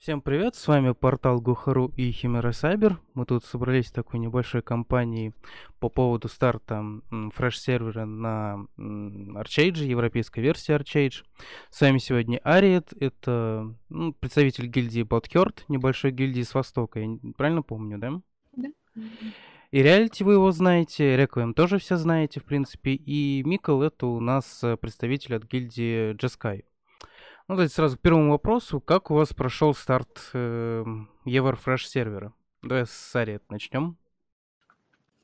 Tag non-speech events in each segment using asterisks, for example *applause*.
Всем привет, с вами портал Гухару и Химера Сайбер. Мы тут собрались в такой небольшой компании по поводу старта фреш-сервера на Archage, европейской версии Archage. С вами сегодня Ариет, это ну, представитель гильдии Botkert, небольшой гильдии с Востока, я правильно помню, да? Да. И Реалити вы его знаете, Реквием тоже все знаете, в принципе, и Микл это у нас э, представитель от гильдии Jeskai. Ну, давайте сразу к первому вопросу. Как у вас прошел старт э, Everfresh сервера? Давай с Ари начнем.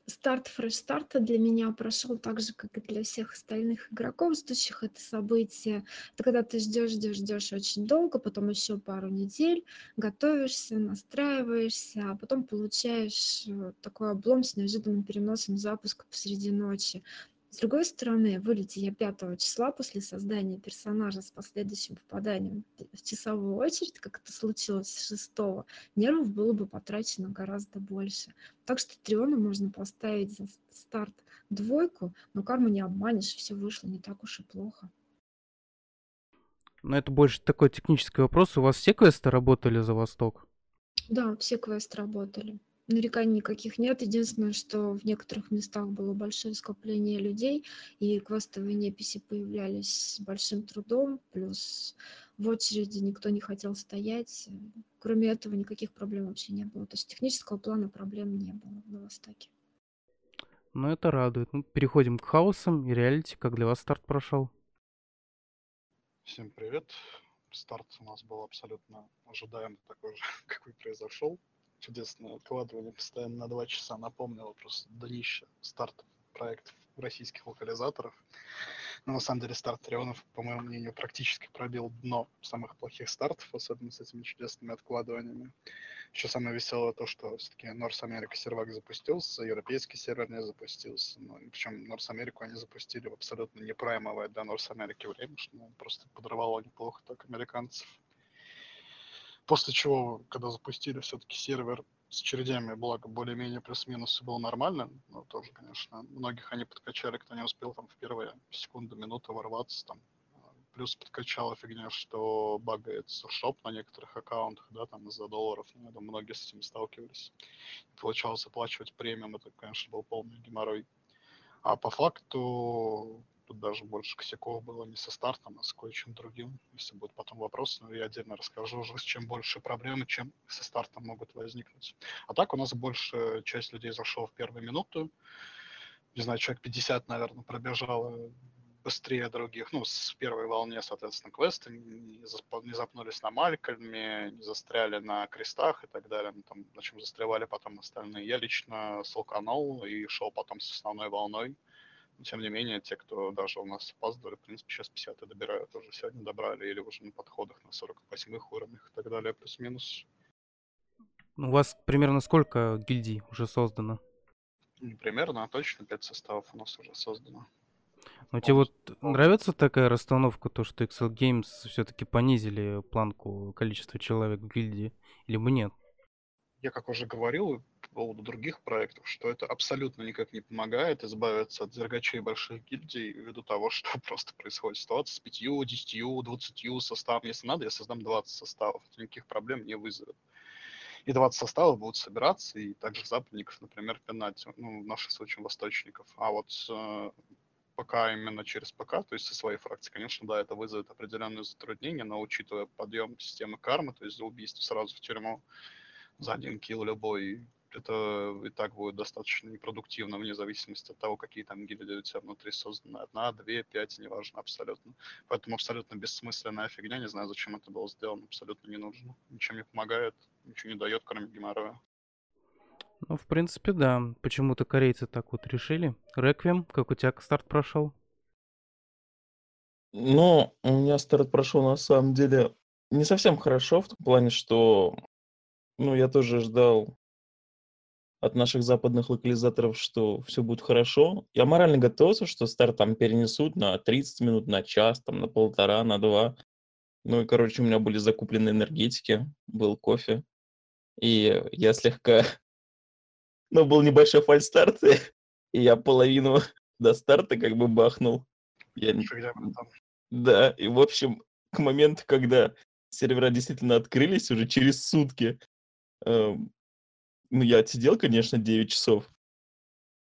Старт фреш-старта для меня прошел так же, как и для всех остальных игроков, ждущих это событие. Это когда ты ждешь, ждешь, ждешь очень долго, потом еще пару недель, готовишься, настраиваешься, а потом получаешь э, такой облом с неожиданным переносом запуска посреди ночи. С другой стороны, вылетя я 5 числа после создания персонажа с последующим попаданием в часовую очередь, как это случилось 6 нервов было бы потрачено гораздо больше. Так что Триону можно поставить за старт двойку, но карму не обманешь, все вышло не так уж и плохо. Но это больше такой технический вопрос. У вас все квесты работали за Восток? Да, все квесты работали нареканий никаких нет. Единственное, что в некоторых местах было большое скопление людей, и квестовые неписи появлялись с большим трудом, плюс в очереди никто не хотел стоять. Кроме этого, никаких проблем вообще не было. То есть технического плана проблем не было на Востоке. Ну, это радует. Ну, переходим к хаосам и реалити. Как для вас старт прошел? Всем привет. Старт у нас был абсолютно ожидаемый такой же, *laughs* какой произошел чудесное откладывание постоянно на два часа напомнило просто днище старт проектов российских локализаторов. Но на самом деле старт Трионов, по моему мнению, практически пробил дно самых плохих стартов, особенно с этими чудесными откладываниями. Еще самое веселое то, что все-таки North America сервак запустился, европейский сервер не запустился. Ну, причем North America они запустили в абсолютно непраймовое для North America время, что ну, просто подрывало неплохо так американцев. После чего, когда запустили все-таки сервер с чередями, благо более-менее плюс-минус был нормально, но тоже, конечно, многих они подкачали, кто не успел там в первые секунды, минуты ворваться там. Плюс подкачала фигня, что багает шоп на некоторых аккаунтах, да, там из-за долларов, ну, я думаю, многие с этим сталкивались. Получалось оплачивать премиум, это, конечно, был полный геморрой. А по факту Тут даже больше косяков было не со стартом, а с кое-чем другим. Если будут потом вопросы, но я отдельно расскажу уже, чем больше проблемы, чем со стартом могут возникнуть. А так у нас больше часть людей зашел в первую минуту. Не знаю, человек 50, наверное, пробежало быстрее других, ну, с первой волне, соответственно, квесты, не, не запнулись на Малькольме, не застряли на крестах и так далее, ну, там, на чем застревали потом остальные. Я лично солканул и шел потом с основной волной, но, тем не менее, те, кто даже у нас опаздывали, в принципе, сейчас 50 добирают, уже сегодня добрали, или уже на подходах на 48-х уровнях и так далее, плюс-минус. У вас примерно сколько гильдий уже создано? Не примерно, а точно 5 составов у нас уже создано. Ну, тебе вот нравится такая расстановка, то, что Excel Games все-таки понизили планку количества человек в гильдии, либо нет? Я, как уже говорил, поводу других проектов, что это абсолютно никак не помогает избавиться от зергачей больших гильдий ввиду того, *laughs* что просто происходит ситуация с пятью, десятью, двадцатью составами. Если надо, я создам 20 составов, это никаких проблем не вызовет. И 20 составов будут собираться, и также западников, например, пинать, ну, в нашем случае восточников. А вот э, пока именно через ПК, то есть со своей фракции, конечно, да, это вызовет определенные затруднения, но учитывая подъем системы кармы, то есть за убийство сразу в тюрьму, за один килл любой, это и так будет достаточно непродуктивно, вне зависимости от того, какие там гильдии у тебя внутри созданы. Одна, две, пять, неважно, абсолютно. Поэтому абсолютно бессмысленная фигня, не знаю, зачем это было сделано, абсолютно не нужно. Ничем не помогает, ничего не дает, кроме геморроя. Ну, в принципе, да. Почему-то корейцы так вот решили. Реквием, как у тебя старт прошел? Ну, у меня старт прошел на самом деле не совсем хорошо, в том плане, что ну, я тоже ждал от наших западных локализаторов, что все будет хорошо. Я морально готовился, что старт там перенесут на 30 минут, на час, там, на полтора, на два. Ну и, короче, у меня были закуплены энергетики, был кофе. И я слегка... *laughs* Ну, был небольшой фальстарт, *laughs* и я половину *laughs* до старта как бы бахнул. Я... Да, и в общем, к моменту, когда сервера действительно открылись уже через сутки. Ну, я отсидел, конечно, 9 часов.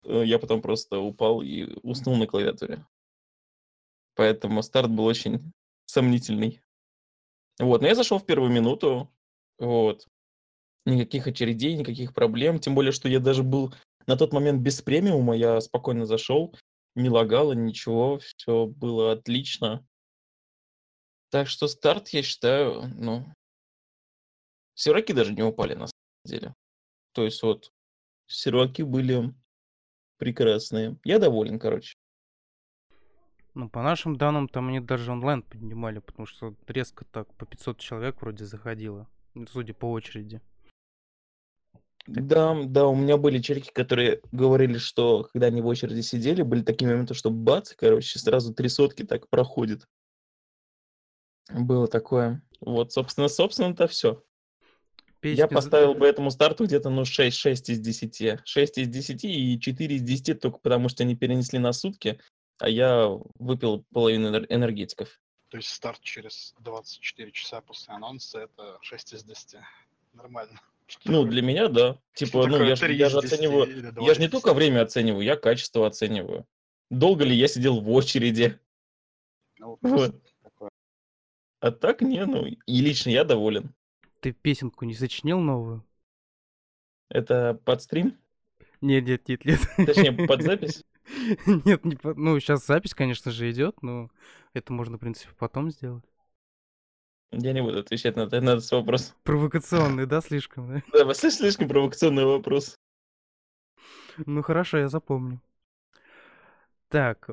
Э, я потом просто упал и уснул на клавиатуре. Поэтому старт был очень сомнительный. Вот, но я зашел в первую минуту. Вот. Никаких очередей, никаких проблем. Тем более, что я даже был на тот момент без премиума. Я спокойно зашел, не лагало, ничего, все было отлично. Так что старт, я считаю, ну, серваки даже не упали на самом деле. То есть вот серваки были прекрасные. Я доволен, короче. Ну, по нашим данным, там они даже онлайн поднимали, потому что резко так по 500 человек вроде заходило, судя по очереди. Да, да, у меня были челики, которые говорили, что когда они в очереди сидели, были такие моменты, что бац, короче, сразу три сотки так проходит. Было такое. Вот, собственно, собственно-то все. Я поставил бы этому старту где-то, ну, 6, 6 из 10. 6 из 10 и 4 из 10 только потому, что они перенесли на сутки, а я выпил половину энергетиков. То есть старт через 24 часа после анонса это 6 из 10. Нормально. Ну, для меня, да. Типа, ну, я, же, я же оцениваю... Я же не только время оцениваю, я качество оцениваю. Долго ли я сидел в очереди? Ну, вот. А так не, ну, и лично я доволен. Ты песенку не сочинил новую? Это под стрим? Нет, нет, нет, нет. Точнее, под *laughs* запись? Нет, не под... ну, сейчас запись, конечно же, идет, но это можно, в принципе, потом сделать. Я не буду отвечать на, на этот вопрос. Провокационный, да, слишком? Да, да слишком провокационный вопрос. Ну хорошо, я запомню. Так,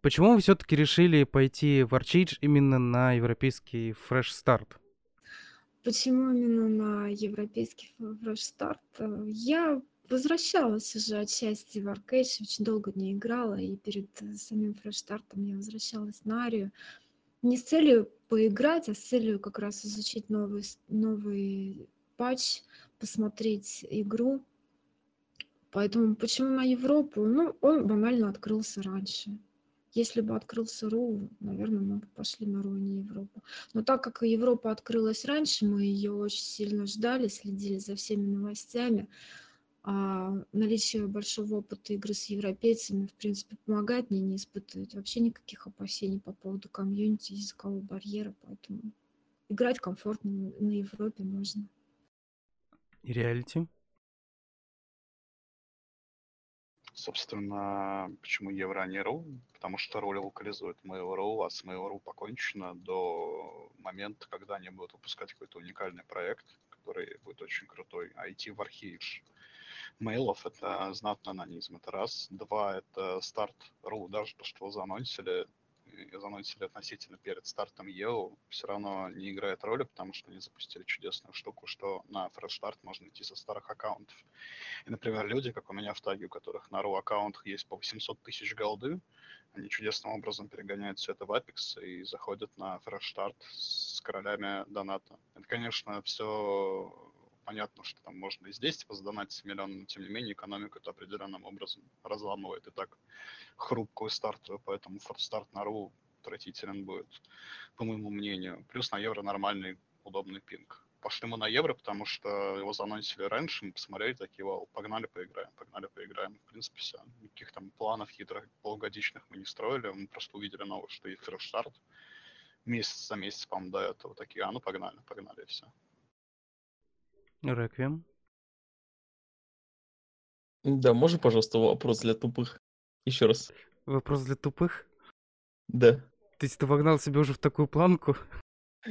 почему вы все-таки решили пойти в Archage именно на европейский Fresh Start? Почему именно на европейский Fresh Start? Я возвращалась уже отчасти в Arcade, очень долго не играла, и перед самим Fresh Start я возвращалась на Арию не с целью поиграть, а с целью как раз изучить новый, новый патч, посмотреть игру. Поэтому почему на Европу? Ну, он банально открылся раньше. Если бы открылся РУ, наверное, мы бы пошли на РУ, а не Европу. Но так как Европа открылась раньше, мы ее очень сильно ждали, следили за всеми новостями, а наличие большого опыта игры с европейцами, в принципе, помогает мне не испытывать вообще никаких опасений по поводу комьюнити, языкового барьера, поэтому играть комфортно на Европе можно. И реалити? Собственно, почему евро, а не ру? Потому что роль локализует Mail.ru, а с Mail.ru покончено до момента, когда они будут выпускать какой-то уникальный проект, который будет очень крутой, идти в Архидж мейлов, это знатный анонизм, это раз. Два, это старт ру, даже то, что заанонсили, заанонсили относительно перед стартом EO, все равно не играет роли, потому что они запустили чудесную штуку, что на Start можно идти со старых аккаунтов. И, например, люди, как у меня в таге, у которых на RU аккаунтах есть по 800 тысяч голды, они чудесным образом перегоняют все это в Apex и заходят на Start с королями доната. Это, конечно, все понятно, что там можно и здесь типа задонатить миллион, но тем не менее экономику это определенным образом разламывает и так хрупкую стартовую, поэтому старт на ру отвратителен будет, по моему мнению. Плюс на евро нормальный, удобный пинг. Пошли мы на евро, потому что его заносили раньше, мы посмотрели такие, вау, погнали поиграем, погнали поиграем. В принципе, все. Никаких там планов хитрых, полугодичных мы не строили, мы просто увидели новость, что есть фреш старт. Месяц за месяц, по-моему, до этого такие, а ну погнали, погнали, и все. Реквием. Да, можно, пожалуйста, вопрос для тупых? Еще раз. Вопрос для тупых? Да. Есть ты вогнал себя уже в такую планку?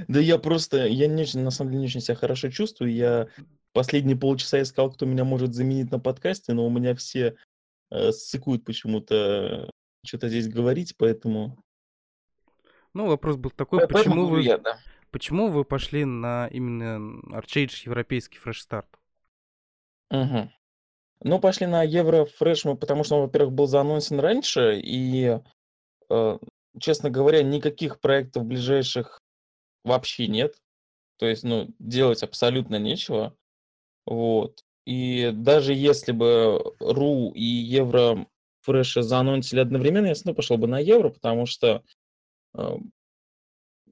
Да я просто, я не на самом деле, не очень себя хорошо чувствую. Я последние полчаса искал, кто меня может заменить на подкасте, но у меня все э, ссыкуют почему-то что-то здесь говорить, поэтому... Ну, вопрос был такой, почему вы... Я, да. Почему вы пошли на именно Archage европейский фреш-старт? Угу. Ну, пошли на Евро Фреш мы, потому что он, во-первых, был заанонсен раньше, и, э, честно говоря, никаких проектов ближайших вообще нет. То есть, ну, делать абсолютно нечего. Вот. И даже если бы РУ и Евро Фреша заанонсили одновременно, я снова пошел бы на Евро, потому что э,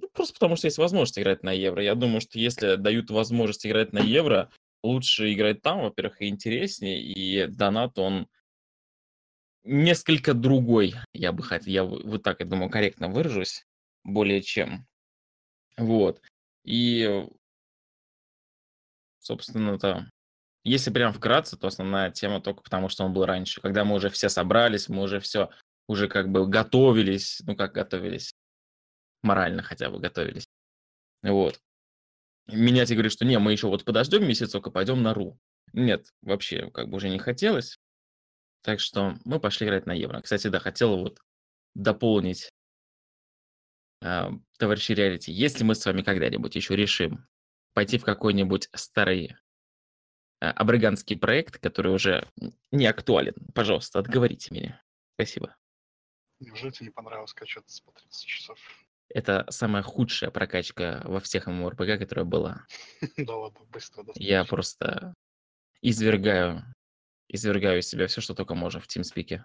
Ну, просто потому что есть возможность играть на евро. Я думаю, что если дают возможность играть на евро, лучше играть там, во-первых, и интереснее, и донат, он несколько другой, я бы хотел, я вот так, я думаю, корректно выражусь, более чем. Вот. И, собственно-то, если прям вкратце, то основная тема только потому, что он был раньше. Когда мы уже все собрались, мы уже все, уже как бы готовились, ну как готовились, морально хотя бы готовились. Вот. Меня тебе говорят, что не, мы еще вот подождем месяцок и пойдем на РУ. Нет, вообще как бы уже не хотелось. Так что мы пошли играть на евро. Кстати, да, хотел вот дополнить э, товарищи реалити. Если мы с вами когда-нибудь еще решим пойти в какой-нибудь старый э, абраганский проект, который уже не актуален, пожалуйста, отговорите меня. Спасибо. Неужели тебе не понравилось качаться по 30 часов? Это самая худшая прокачка во всех MMORPG, которая была. *laughs* Да ладно, быстро Я просто извергаю, извергаю из себя все, что только можно в TeamSpeak.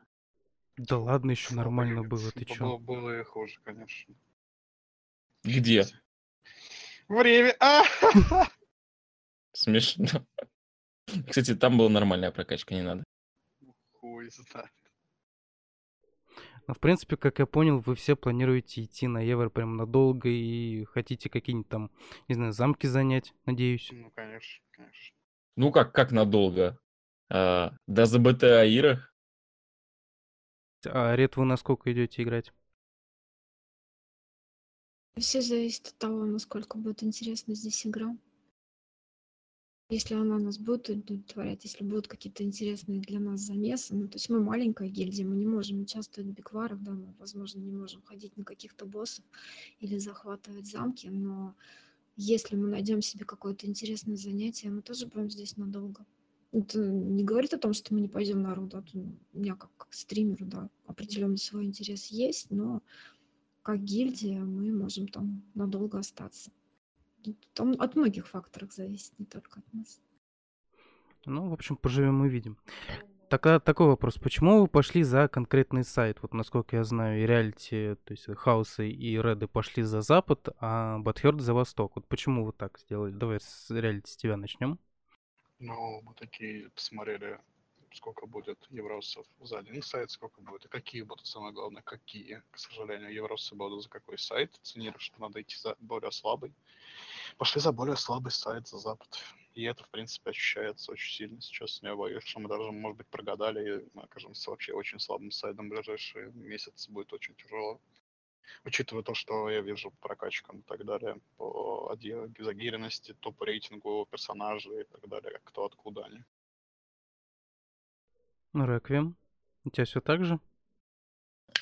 Да ладно, еще нормально было, ты Было, чё? было и хуже, конечно. Где? Время! А! *laughs* Смешно. Кстати, там была нормальная прокачка, не надо. Хуй знает. Ну, в принципе, как я понял, вы все планируете идти на евро прям надолго и хотите какие-нибудь там, не знаю, замки занять, надеюсь. Ну, конечно, конечно. Ну как, как надолго? А, до ЗБТ Аира? А ред вы на сколько идете играть? Все зависит от того, насколько будет интересна здесь игра. Если она нас будет удовлетворять, если будут какие-то интересные для нас замесы, ну, то есть мы маленькая гильдия, мы не можем участвовать в бикварах, да, мы, возможно, не можем ходить на каких-то боссов или захватывать замки, но если мы найдем себе какое-то интересное занятие, мы тоже будем здесь надолго. Это не говорит о том, что мы не пойдем на ру, да, тут у меня как, как стримеру, да, определенный свой интерес есть, но как гильдия мы можем там надолго остаться. Тут от многих факторов зависит, не только от нас. Ну, в общем, поживем и видим. Такая, такой вопрос. Почему вы пошли за конкретный сайт? Вот насколько я знаю, и реалити, то есть хаусы и реды пошли за запад, а Батхерд за восток. Вот почему вы так сделали? Давай с реалити с тебя начнем. Ну, мы такие посмотрели, сколько будет евросов за один сайт, сколько будет, и какие будут, самое главное, какие. К сожалению, евросы будут за какой сайт. Оценили, что надо идти за более слабый. Пошли за более слабый сайт, за запад. И это, в принципе, ощущается очень сильно сейчас. Я боюсь, что мы даже, может быть, прогадали и мы окажемся вообще очень слабым сайтом в ближайшие месяцы. Будет очень тяжело. Учитывая то, что я вижу по прокачкам и так далее, по загиренности, топ-рейтингу персонажей и так далее, кто откуда они. Реквием. У тебя все так же?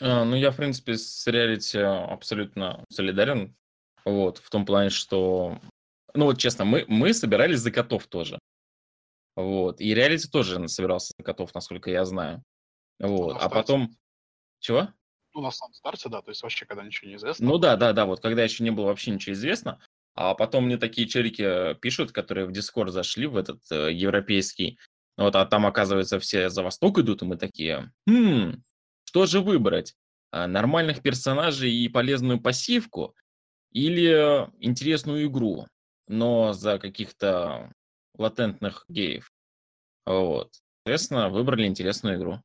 А, ну, я, в принципе, с реалити абсолютно солидарен. Вот, в том плане, что... Ну, вот честно, мы, мы собирались за котов тоже. Вот. И реалити тоже собирался за котов, насколько я знаю. Вот. А потом... Чего? Ну, на самом старте, да, то есть вообще, когда ничего не известно. Ну да, да, да, вот когда еще не было вообще ничего известно, а потом мне такие челики пишут, которые в Дискорд зашли, в этот э, европейский, вот, а там, оказывается, все за Восток идут, и мы такие, хм, что же выбрать? А, Нормальных персонажей и полезную пассивку или интересную игру, но за каких-то латентных геев? Вот. Соответственно, выбрали интересную игру.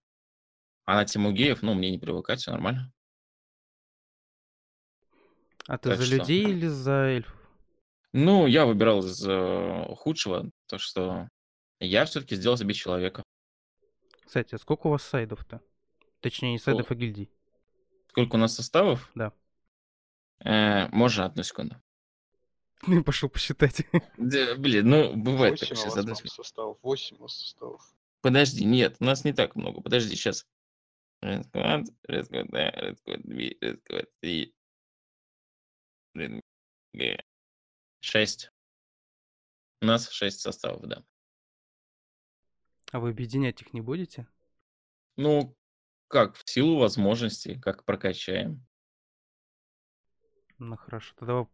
А на тему геев, ну, мне не привыкать, все нормально. А ты Так за что- людей или за эльфов? Ну, я выбирал из э, худшего, то что я все-таки сделал себе человека. Кстати, а сколько у вас сайдов-то? Точнее, не сайдов, а гильдий. Сколько у нас составов? Да. Э, можно одну секунду. *laughs* Ну, пошел посчитать. *laughs* Да, блин, ну, бывает так, у сейчас вас, одну по-моему, секунду. составов. Восемь у вас составов. Подожди, нет, у нас не так много. Подожди, сейчас. Red Squad, Red Squad, да, Red Squad 2, Red Squad 3. Red G. Шесть. У нас шесть составов, да. А вы объединять их не будете? Ну, как, в силу возможностей, как прокачаем. Ну, хорошо. Тогда...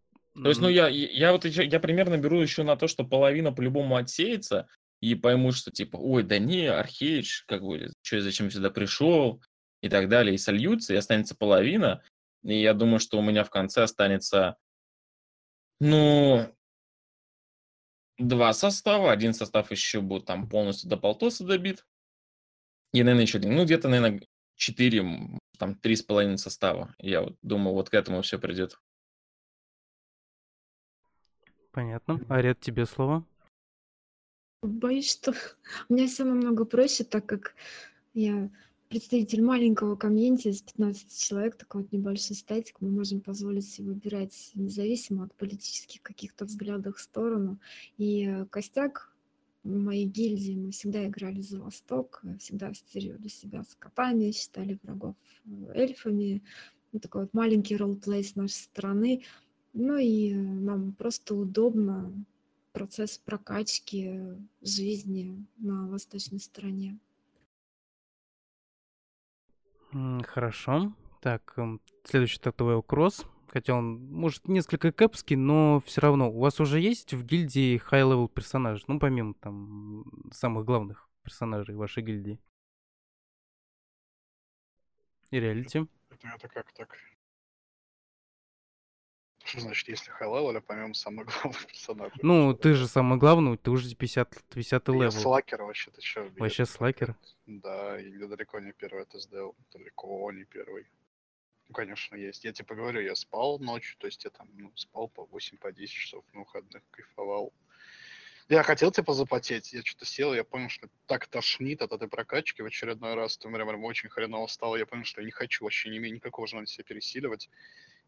То есть, ну, я, я я вот ещё- я примерно беру еще на то, что половина по-любому отсеется, и пойму, что типа, ой, да не, Архейдж, как бы, чё, зачем сюда пришел, и так далее, и сольются, и останется половина, и я думаю, что у меня в конце останется Ну, два состава. Один состав еще будет там полностью до полтоса добит. И, наверное, еще один. Ну, где-то, наверное, четыре, там, три с половиной состава. Я вот думаю, вот к этому все придет. Понятно. Арет, тебе слово. Боюсь, что *laughs* у меня все намного проще, так как я представитель маленького комьюнити из 15 человек, такой вот небольшой статик, мы можем позволить себе выбирать независимо от политических каких-то взглядов в сторону. И э, костяк моей гильдии мы всегда играли за Восток, э, всегда ассоциировали себя с котами, считали врагов э, эльфами. Ну, такой вот маленький ролплей с нашей стороны. Ну и нам просто удобно процесс прокачки жизни на восточной стороне. Хорошо. Так, эм, следующий татуэл кросс. Хотя он, может, несколько кэпский, но все равно. У вас уже есть в гильдии high-level персонажи? Ну, помимо там самых главных персонажей вашей гильдии. И Reality. Это, это как так? Что значит, если high level, а помимо самых главных *laughs* персонажей? Ну, ты же самый главный, ты уже 50, 50 level. Я slacker вообще, ты что? Вообще slacker? Да, и далеко не первый это сделал, далеко не первый. Ну, конечно, есть. Я типа говорю, я спал ночью, то есть я там ну, спал по 8-10 по 10 часов на выходных, кайфовал. Я хотел типа запотеть, я что-то сел, я понял, что так тошнит от этой прокачки в очередной раз, то прям очень хреново стало, я понял, что я не хочу вообще не имею никакого желания себя пересиливать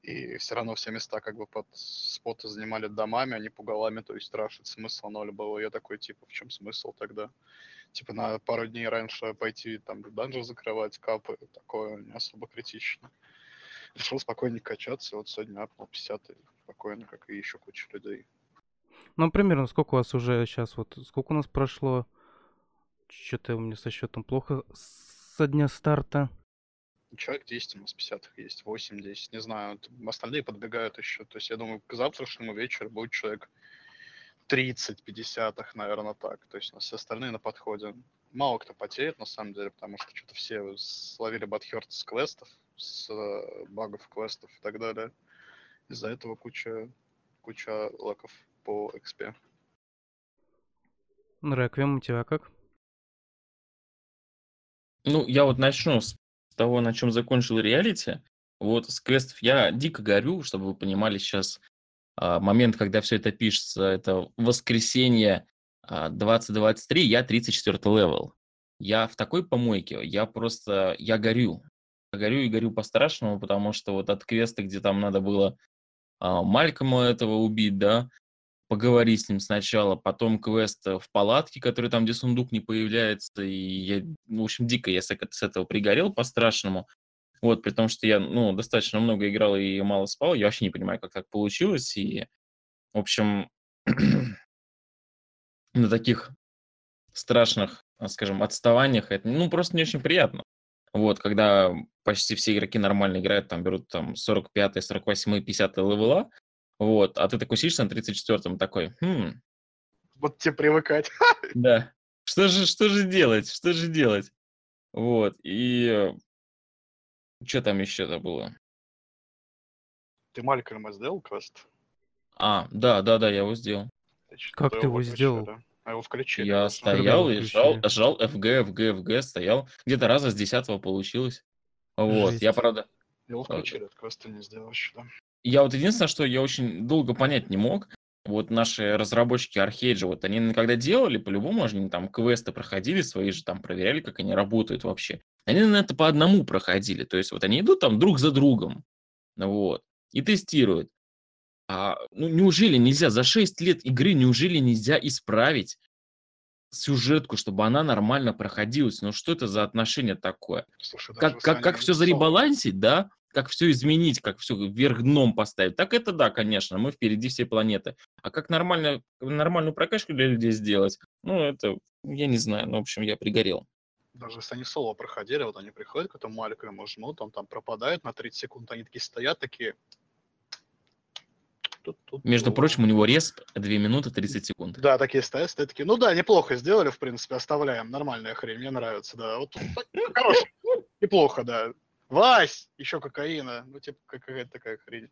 и все равно все места как бы под споты занимали домами, а не пугалами, то есть рашить смысл ноль было. Я такой, типа, в чем смысл тогда? Типа на пару дней раньше пойти там данжи закрывать, капы, такое не особо критично. Решил спокойнее качаться, вот сегодня апнул 50 спокойно, как и еще куча людей. Ну, примерно, сколько у вас уже сейчас, вот, сколько у нас прошло? Что-то у меня со счетом плохо со дня старта человек 10 у нас 50 есть, 8-10, не знаю. Остальные подбегают еще. То есть я думаю, к завтрашнему вечеру будет человек 30-50, наверное, так. То есть у нас все остальные на подходе. Мало кто потеет, на самом деле, потому что что-то все словили Батхерт с квестов, с э, багов квестов и так далее. Из-за этого куча, куча лаков по XP. Requiem у тебя как? Ну, я вот начну с того, на чем закончил Reality, вот с квестов я дико горю, чтобы вы понимали сейчас а, момент, когда все это пишется, это воскресенье а, 2023, я 34 level. Я в такой помойке, я просто, я горю. Я горю и горю по-страшному, потому что вот от квеста, где там надо было а, Малькома этого убить, да, поговорить с ним сначала, потом квест в палатке, который там, где сундук не появляется, и я, ну, в общем, дико я с этого пригорел по-страшному. Вот, при том, что я, ну, достаточно много играл и мало спал, я вообще не понимаю, как так получилось, и, в общем, *clears throat* на таких страшных, скажем, отставаниях, это, ну, просто не очень приятно. Вот, когда почти все игроки нормально играют, там, берут там 45 48 50 левела, вот, а ты такой сидишь на 34-м такой, хм. Вот тебе привыкать. *laughs* Да. Что же, что же делать? Что же делать? Вот, и что там еще-то было? Ты Малькольма сделал квест? А, да, да, да, я его сделал. Значит, как ты его сделал? Да? А его включили. Я стоял и жал, жал FG, FG, FG, стоял. Где-то раза с десятого получилось. Вот, Жесть. я правда... Его включили, от квеста не сделал еще, да. Я вот единственное, что я очень долго понять не мог, вот наши разработчики Архейджа, вот они когда делали, по-любому они там квесты проходили свои же, там проверяли, как они работают вообще. Они на это по одному проходили, то есть вот они идут там друг за другом, вот, и тестируют. А, ну, неужели нельзя за 6 лет игры, неужели нельзя исправить сюжетку, чтобы она нормально проходилась? Ну, что это за отношение такое? Слушай, как как, как все заребалансить, да? Как все изменить, как все вверх дном поставить, так это да, конечно, мы впереди всей планеты. А как нормально, нормальную прокачку для людей сделать, ну, это, я не знаю, ну, в общем, я пригорел. Даже если они соло проходили, вот они приходят к этому маленькому жмут, он там пропадает на 30 секунд, они такие стоят, такие... Тут, тут, Между прочим, у него респ 2 минуты 30 секунд. Да, такие стоят, стоят такие, ну да, неплохо сделали, в принципе, оставляем, нормальная хрень, мне нравится, да, вот, хорошо, неплохо, да. Вась, еще кокаина. Ну, типа, какая-то такая хрень.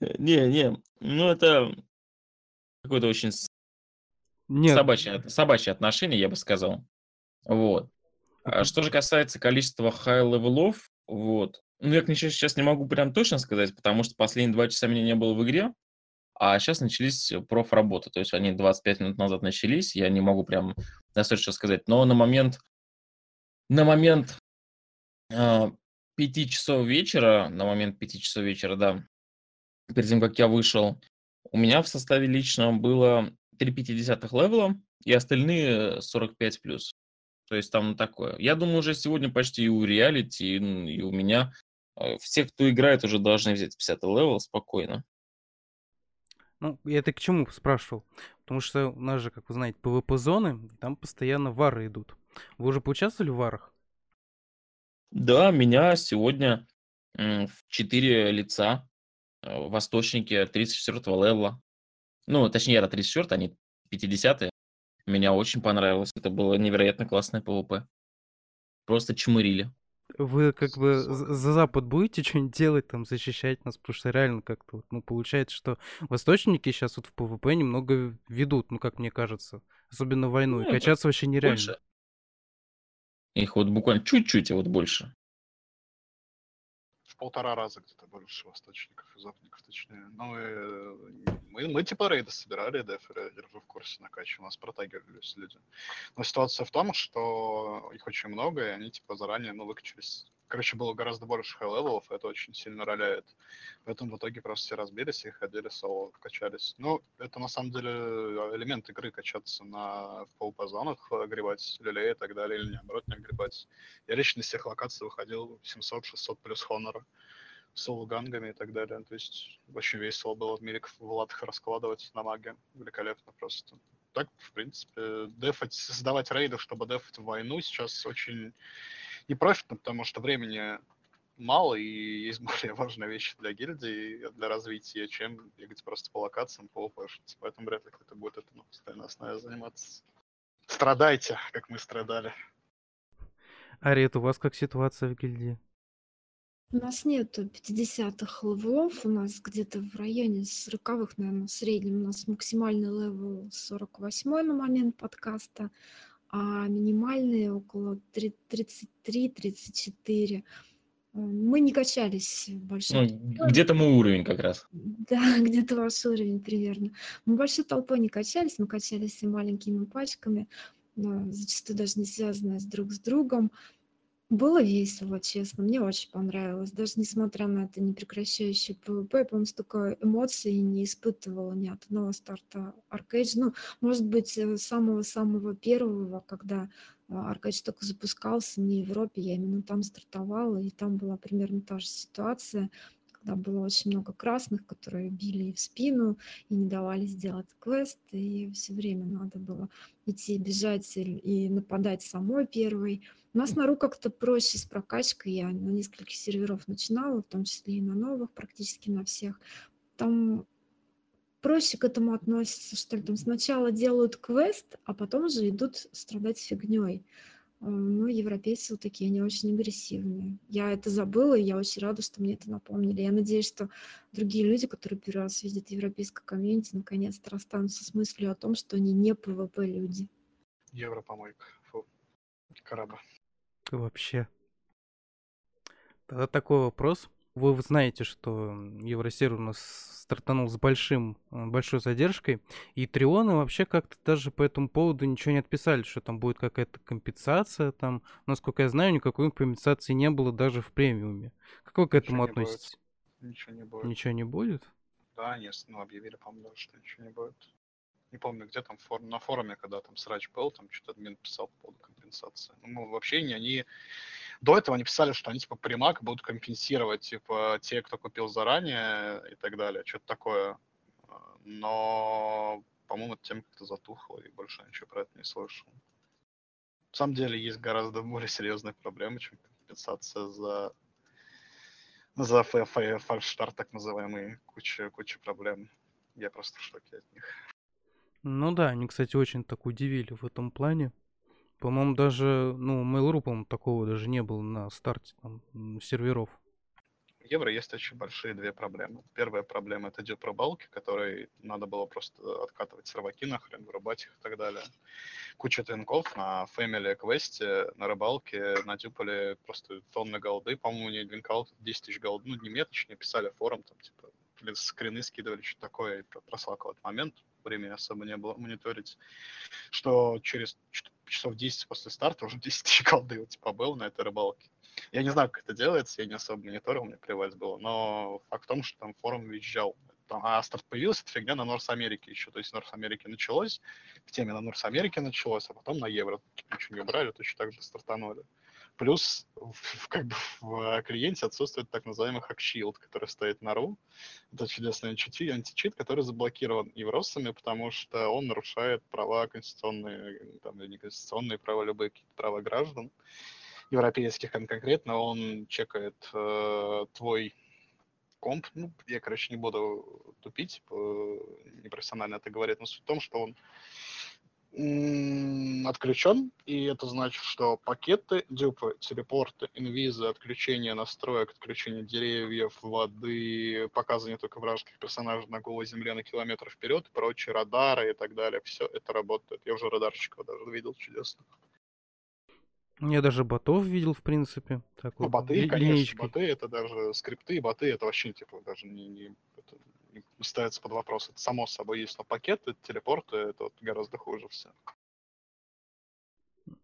Не, не, ну это какое-то очень Нет, собачье, собачье отношение, я бы сказал. Вот. А что же касается количества high level ов, вот. Ну, я, конечно, сейчас не могу прям точно сказать, потому что последние два часа меня не было в игре, а сейчас начались проф-работы. То есть они 25 минут назад начались, я не могу прям достаточно сказать. Но на момент, на момент 5 часов вечера, на момент 5 часов вечера, да, перед тем, как я вышел, у меня в составе личном было 3,5 левела и остальные 45 плюс. То есть там такое. Я думаю, уже сегодня почти и у реалити, и, у меня э, все, кто играет, уже должны взять 50 level спокойно. ну, я это к чему спрашивал? Потому что у нас же, как вы знаете, PvP-зоны, и там постоянно вары идут. Вы уже поучаствовали в варах? Да, меня сегодня в 4 лица э, восточники 34 левела. Ну, точнее, я на 34, они 50 Меня очень понравилось. Это было невероятно классное PvP. Просто чмырили. Вы как бы за за Запад будете что-нибудь делать, там, защищать нас? Потому что реально как-то, ну, получается, что восточники сейчас вот в PvP немного ведут, ну, как мне кажется. Особенно войну. И Ну, это качаться вообще нереально. Больше. Их вот буквально чуть-чуть, а вот больше. В полтора раза где-то больше восточников и западников, точнее. Ну, и мы, мы типа рейды собирали, деферы, я держу в курсе накачивали, у нас протагивались люди. Но ситуация в том, что их очень много, и они типа заранее, ну, выкачались. Короче, было гораздо больше хай-левелов, это очень сильно роляет. Поэтому в итоге просто все разбились и ходили соло, качались. Ну, это на самом деле элемент игры качаться на в PvP-зонах, огребать люлей и так далее, или наоборот не огребать. Я лично из всех локаций выходил 700-600 плюс хонора с гангами и так далее. То есть очень весело было melee в латах раскладывать на маге. Великолепно просто. Так, в принципе, дефать, создавать рейды, чтобы дефать войну сейчас очень непрофитно, потому что времени мало и есть *laughs* более важные вещи для гильдии, для развития, чем бегать просто по локациям, попвпшить. Поэтому вряд ли кто-то будет этим на постоянной основе заниматься. Страдайте, как мы страдали. А RED, у вас как ситуация в гильдии? У нас нету 50-х левелов, у нас где-то в районе 40-х, наверное, в среднем. У нас максимальный level 48 на момент подкаста, а минимальный около 33-34. Мы не качались в большой Ну, где-то мой уровень как раз. Да, *laughs* где-то ваш уровень примерно. Мы большой толпой не качались, мы качались и маленькими пачками, но зачастую даже не связанные с друг с другом. Было весело, честно, мне очень понравилось. Даже несмотря на это непрекращающее PvP, я, по-моему, столько эмоций не испытывала ни от одного старта Arcade. Ну, может быть, э, самого-самого первого, когда а, Arcade только запускался на Европе, я именно там стартовала, и там была примерно та же ситуация, когда было очень много красных, которые били в спину и не давали сделать квест, и все время надо было идти бежать и нападать самой первой. У нас на ру как-то проще с прокачкой. Я на нескольких серверов начинала, в том числе и на новых, практически на всех. Там проще к этому относятся, что ли. Там сначала делают квест, а потом уже идут страдать фигней. Ну, европейцы вот такие, они очень агрессивные. Я это забыла, и я очень рада, что мне это напомнили. Я надеюсь, что другие люди, которые первый раз видят европейское комьюнити, наконец-то расстанутся с мыслью о том, что они не PvP люди. Европомойка. Фу. Караба. Вообще. Тогда такой вопрос. Вы знаете, что Евросервер у нас стартанул с большим, э, большой задержкой, и Трионы вообще как-то даже по этому поводу ничего не отписали, что там будет какая-то компенсация там. Насколько я знаю, никакой компенсации не было даже в премиуме. Как вы к этому Ничего не относитесь? Ничего не будет. Ничего не будет? Да, нет, ну, объявили, по-моему, что ничего не будет. Не помню, где там фор... на форуме, когда там срач был, там что-то админ писал по поводу компенсации. Ну, вообще не они... До этого они писали, что они, типа, примак будут компенсировать, типа, те, кто купил заранее и так далее. Что-то такое. А, Но, по-моему, тема как-то затухла, и больше ничего про это не слышал. На самом деле есть гораздо более серьезные проблемы, чем компенсация за за фальшстарт, так называемый, куча, куча проблем. Я просто в шоке от них. Ну да, они, кстати, очень так удивили в этом плане. По-моему, даже, ну, Mail.ru, по-моему, такого даже не было на старте там, серверов. Евро есть очень большие две проблемы. Первая проблема это дюп рыбалки, которые надо было просто откатывать серваки нахрен, вырубать их и так далее. Куча твинков на Family квесте, на рыбалке надюпали просто тонны голды. По-моему, не линкал 10 тысяч голд, ну не меточнее, писали форум, там типа или скрины скидывали, что такое, и просвакал этот момент, времени особо не было мониторить, что через часов 10 после старта уже 10 тысяч голды типа был на этой рыбалке. Я не знаю, как это делается, я не особо мониторил, мне плевать было, но факт в том, что там форум визжал. Там, а старт появился, эта фигня на Норс Америке еще. То есть Норс Америке началось, в теме на Норс Америке началось, а потом на Евро. Ничего не убрали, точно так же стартанули. Плюс в, *laughs* как бы в клиенте отсутствует так называемый hack который стоит на RU. Это чудесный античит, античит, который заблокирован евросами, потому что он нарушает права конституционные, там, или неконституционные права, любые права граждан европейских конкретно. Он чекает э, твой комп. Ну, я, короче, не буду тупить, типа, непрофессионально это говорит, но суть в том, что он отключен, и это значит, что пакеты, дюпы, телепорты, инвизы, отключение настроек, отключение деревьев, воды, показывание только вражеских персонажей на голой земле на километр вперед, прочие радары и так далее, все это работает. Я уже радарчиков даже видел чудесно. Я даже ботов видел, в принципе. Так ну, вот, боты, конечно, боты, это даже скрипты, боты, это вообще, типа, даже не, не, это ставится под вопрос. Это само собой есть, но пакеты, телепорты, это вот гораздо хуже все.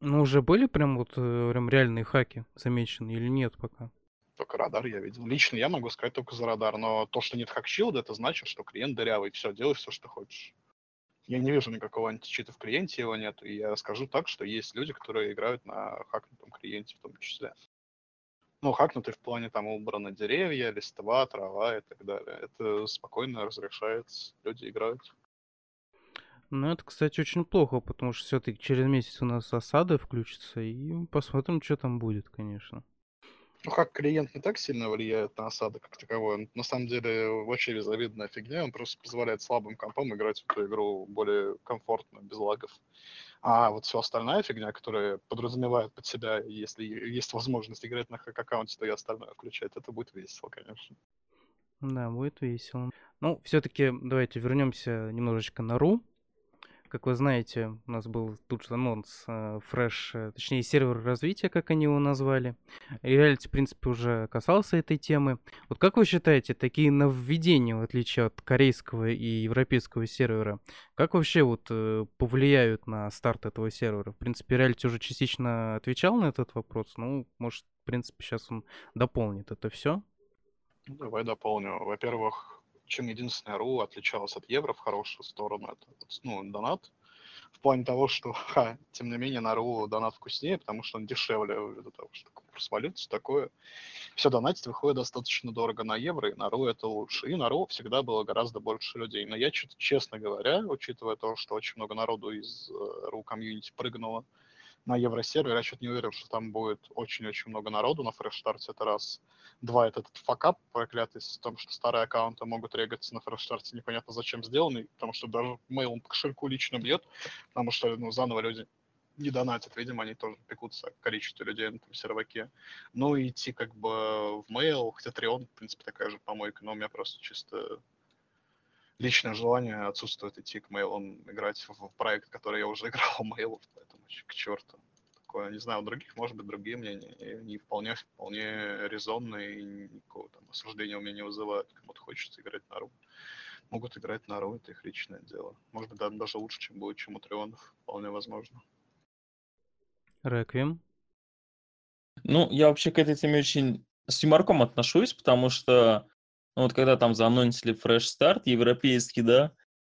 Ну, уже были прям вот э, прям реальные хаки замечены или нет пока? Только радар я видел. Лично я могу сказать только за радар, но то, что нет хакшилда, это значит, что клиент дырявый. Все, делай все, что хочешь. Я не вижу никакого античита в клиенте, его нет. И я скажу так, что есть люди, которые играют на хакнутом клиенте в том числе ну, хакнутый в плане там убраны деревья, листва, трава и так далее. Это спокойно разрешается, люди играют. Ну, это, кстати, очень плохо, потому что все-таки через месяц у нас осады включатся, и посмотрим, что там будет, конечно. Ну, как клиент не так сильно влияет на осады как таковой. На самом деле, вообще безобидная фигня. Он просто позволяет слабым компам играть в эту игру более комфортно, без лагов. А вот все остальная фигня, которая подразумевает под себя, если есть возможность играть на хак-аккаунте, то и остальное включать, это будет весело, конечно. Да, будет весело. Ну, все-таки давайте вернемся немножечко на ру. Как вы знаете, у нас был тут же анонс э, фреш, э, точнее сервер развития, как они его назвали. Реалити, в принципе, уже касался этой темы. Вот как вы считаете, такие нововведения, в отличие от корейского и европейского сервера, как вообще вот э, повлияют на старт этого сервера? В принципе, реалити уже частично отвечал на этот вопрос. Ну, может, в принципе, сейчас он дополнит это все. Ну, давай дополню. Во-первых, чем единственная РУ отличалась от евро в хорошую сторону, это ну, донат. В плане того, что, ха, тем не менее, на РУ донат вкуснее, потому что он дешевле из-за того, что курс валют, все такое. Все донатить выходит достаточно дорого на евро, и на РУ это лучше. И на РУ всегда было гораздо больше людей. Но я, честно говоря, учитывая то, что очень много народу из э, РУ комьюнити прыгнуло на евросервер, я что-то не уверен, что там будет очень-очень много народу на fresh-старте, это раз. Два, это этот fuckup проклятый с том, что старые аккаунты могут регаться на fresh-старте непонятно зачем сделанный, потому что даже мейлом по кошельку лично бьет, потому что ну, заново люди не донатят, видимо, они тоже пекутся количество людей на этом серваке. Ну, и идти как бы в Mail, хотя Трион, в принципе, такая же помойка, но у меня просто чисто личное желание отсутствует идти к мейлам играть в проект, который я уже *laughs* играл в мейлов, поэтому к черту такое. Не знаю, у других, может быть, другие мнения. И они вполне, вполне резонные, и никакого там осуждения у меня не вызывают. Кому-то хочется играть на ру. Могут играть на ру, это их личное дело. Может быть, да, даже лучше, чем будет, чем у Трионов. Вполне возможно. Реквием? Ну, я вообще к этой теме очень с юморком отношусь, потому что ну, вот когда там заанонсили фреш-старт европейский, да,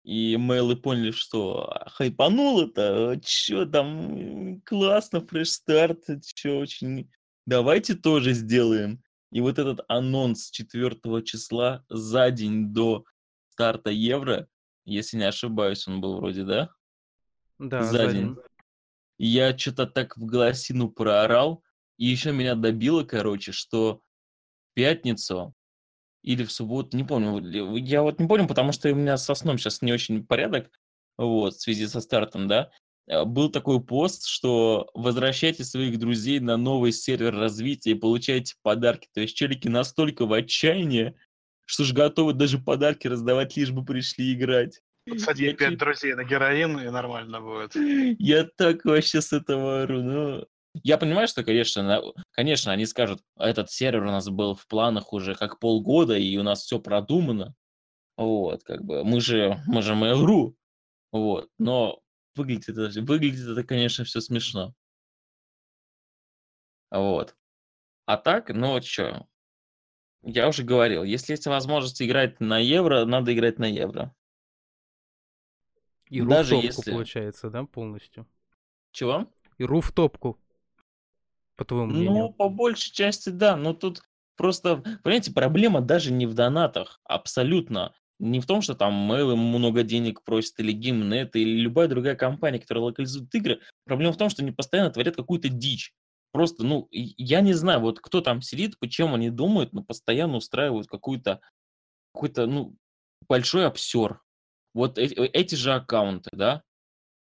и мейлы поняли, что хайпанул это, что там классно, fresh start, что очень... Давайте тоже сделаем. И вот этот анонс 4 числа за день до старта Евро, если не ошибаюсь, он был вроде, да? Да, за, за день. день. Я что-то так в голосину проорал, и еще меня добило, короче, что в пятницу или в субботу, не помню. Я вот не помню, потому что у меня со сном сейчас не очень порядок, вот, в связи со стартом, да. э, был такой пост, что возвращайте своих друзей на новый сервер развития и получайте подарки. То есть челики настолько в отчаянии, что ж готовы даже подарки раздавать, лишь бы пришли играть. Подсади пять друзей на героин, и нормально будет. Я так вообще с этого ору, ну... Я понимаю, что, конечно, конечно, они скажут, этот сервер у нас был в планах уже как полгода, и у нас все продумано. Вот, как бы, мы же, мы же Mail.ru. Вот, но выглядит это, выглядит это, конечно, все смешно. Вот. А так, ну, что, я уже говорил, если есть возможность играть на евро, надо играть на евро. И Даже если- получается, да, полностью? Чего? И руфтопку, по твоему Ну, мнению. по большей части, да. Но тут просто, понимаете, проблема даже не в донатах. Абсолютно. Не в том, что там Mail много денег просит, или Gimnet, или любая другая компания, которая локализует игры. Проблема в том, что они постоянно творят какую-то дичь. Просто, ну, я не знаю, вот кто там сидит, почему они думают, но постоянно устраивают какую-то, какой-то, ну, большой обсер. Вот э- э- эти же аккаунты, да.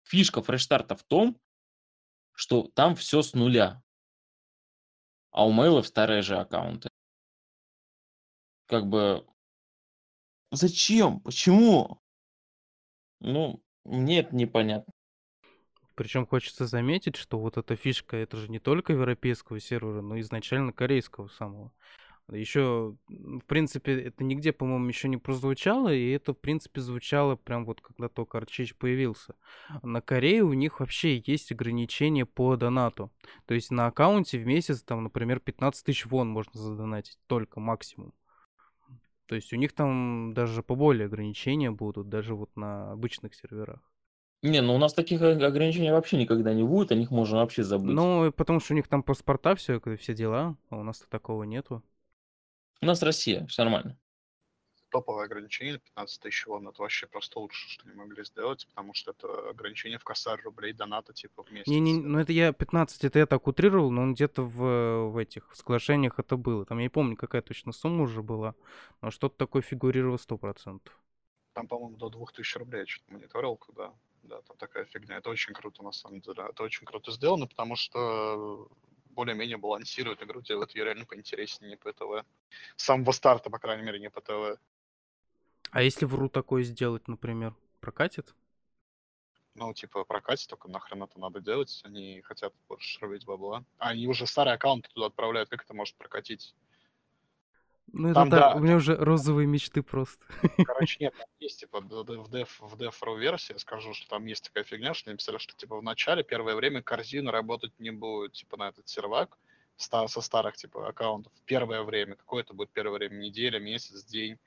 Фишка фрештарта в том, что там все с нуля. А у мейлов старые же аккаунты. Как бы... Зачем? Почему? Ну, мне это непонятно. Причем хочется заметить, что вот эта фишка, это же не только европейского сервера, но и изначально корейского самого. Еще, в принципе, это нигде, по-моему, еще не прозвучало, и это, в принципе, звучало прям вот когда только Арчич появился. На Корее у них вообще есть ограничения по донату. То есть на аккаунте в месяц, там, например, 15 тысяч вон можно задонатить, только максимум. То есть у них там даже поболее ограничения будут, даже вот на обычных серверах. Не, ну у нас таких ограничений вообще никогда не будет, о них можно вообще забыть. Ну, потому что у них там паспорта, все, все дела, а у нас-то такого нету. У нас Россия, все нормально. Топовое ограничение 15 тысяч вон, это вообще просто лучше, что они могли сделать, потому что это ограничение в косарь рублей доната типа в месяц. Не-не, ну это я 15, это я так утрировал, но он где-то в, в этих в соглашениях это было. Там я не помню, какая точно сумма уже была, но что-то такое фигурировало 100%. Там, по-моему, до 2000 рублей я что-то мониторил, когда, да, там такая фигня. Это очень круто, на самом деле. Это очень круто сделано, потому что более-менее балансирует игру, делает ее реально поинтереснее, не по ТВ. С самого старта, по крайней мере, не по ТВ. А если в РУ такое сделать, например, прокатит? Ну, типа, прокатить, только нахрен это надо делать. Они хотят больше рубить бабла. А они уже старые аккаунты туда отправляют. Как это может прокатить? Ну это Там, так, да, у меня уже розовые мечты просто. *laughs* Короче, нет, там есть, типа, в Dev, в Dev.ru версии, я скажу, что там есть такая фигня, что написали, что, типа, в начале, первое время корзина работать не будет, типа, на этот сервак со старых, типа, аккаунтов. Первое время. Какое это будет первое время? Неделя, месяц, день?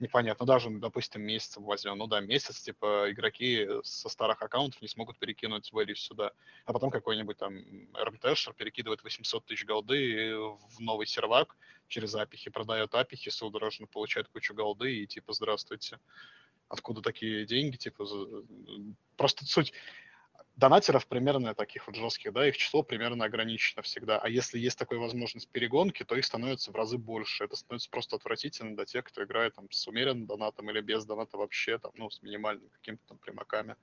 Непонятно. Ну, даже, допустим, месяцем возьмем. Ну да, месяц, типа, игроки со старых аккаунтов не смогут перекинуть value сюда. А потом какой-нибудь там РМТшер перекидывает 800 тысяч голды в новый сервак через апихи, продает апихи, судорожно получает кучу голды и типа, здравствуйте. Откуда такие деньги? Типа, за- просто суть донатеров примерно таких вот жестких, да, их число примерно ограничено всегда. А если есть такая возможность перегонки, то их становится в разы больше. Это становится просто отвратительно для тех, кто играет там с умеренным донатом или без доната вообще, там, ну, с минимальным каким-то там примаками.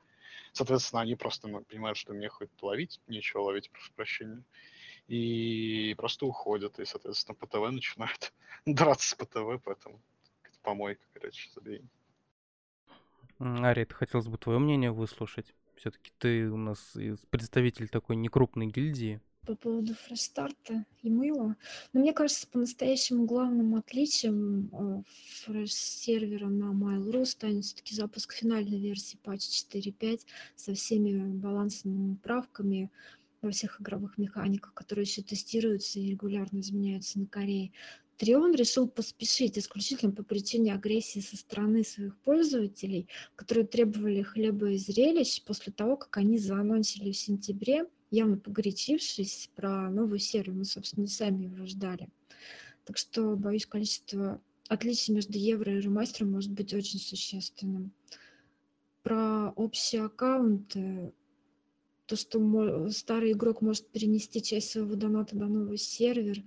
Соответственно, они просто ну, понимают, что мне хоть ловить, нечего ловить, прошу прощения. И просто уходят, и, соответственно, по ТВ начинают *laughs* драться по ТВ, поэтому это помойка, короче, забей. Ари, хотелось бы твое мнение выслушать. Все-таки ты у нас представитель такой некрупной гильдии. По поводу фреш-старта и мыла. Но мне кажется, по-настоящему главным отличием э, фреш-сервера на Mail.ru станет все-таки запуск финальной версии патча 4.5 со всеми балансными правками во всех игровых механиках, которые еще тестируются и регулярно изменяются на Корее. Трион решил поспешить исключительно по причине агрессии со стороны своих пользователей, которые требовали хлеба и зрелищ после того, как они заанонсили в сентябре, явно погорячившись про новый сервер. Мы, собственно, сами его ждали. Так что, боюсь, количество отличий между евро и ремастером может быть очень существенным. Про общие аккаунты, то, что старый игрок может перенести часть своего доната на новый сервер,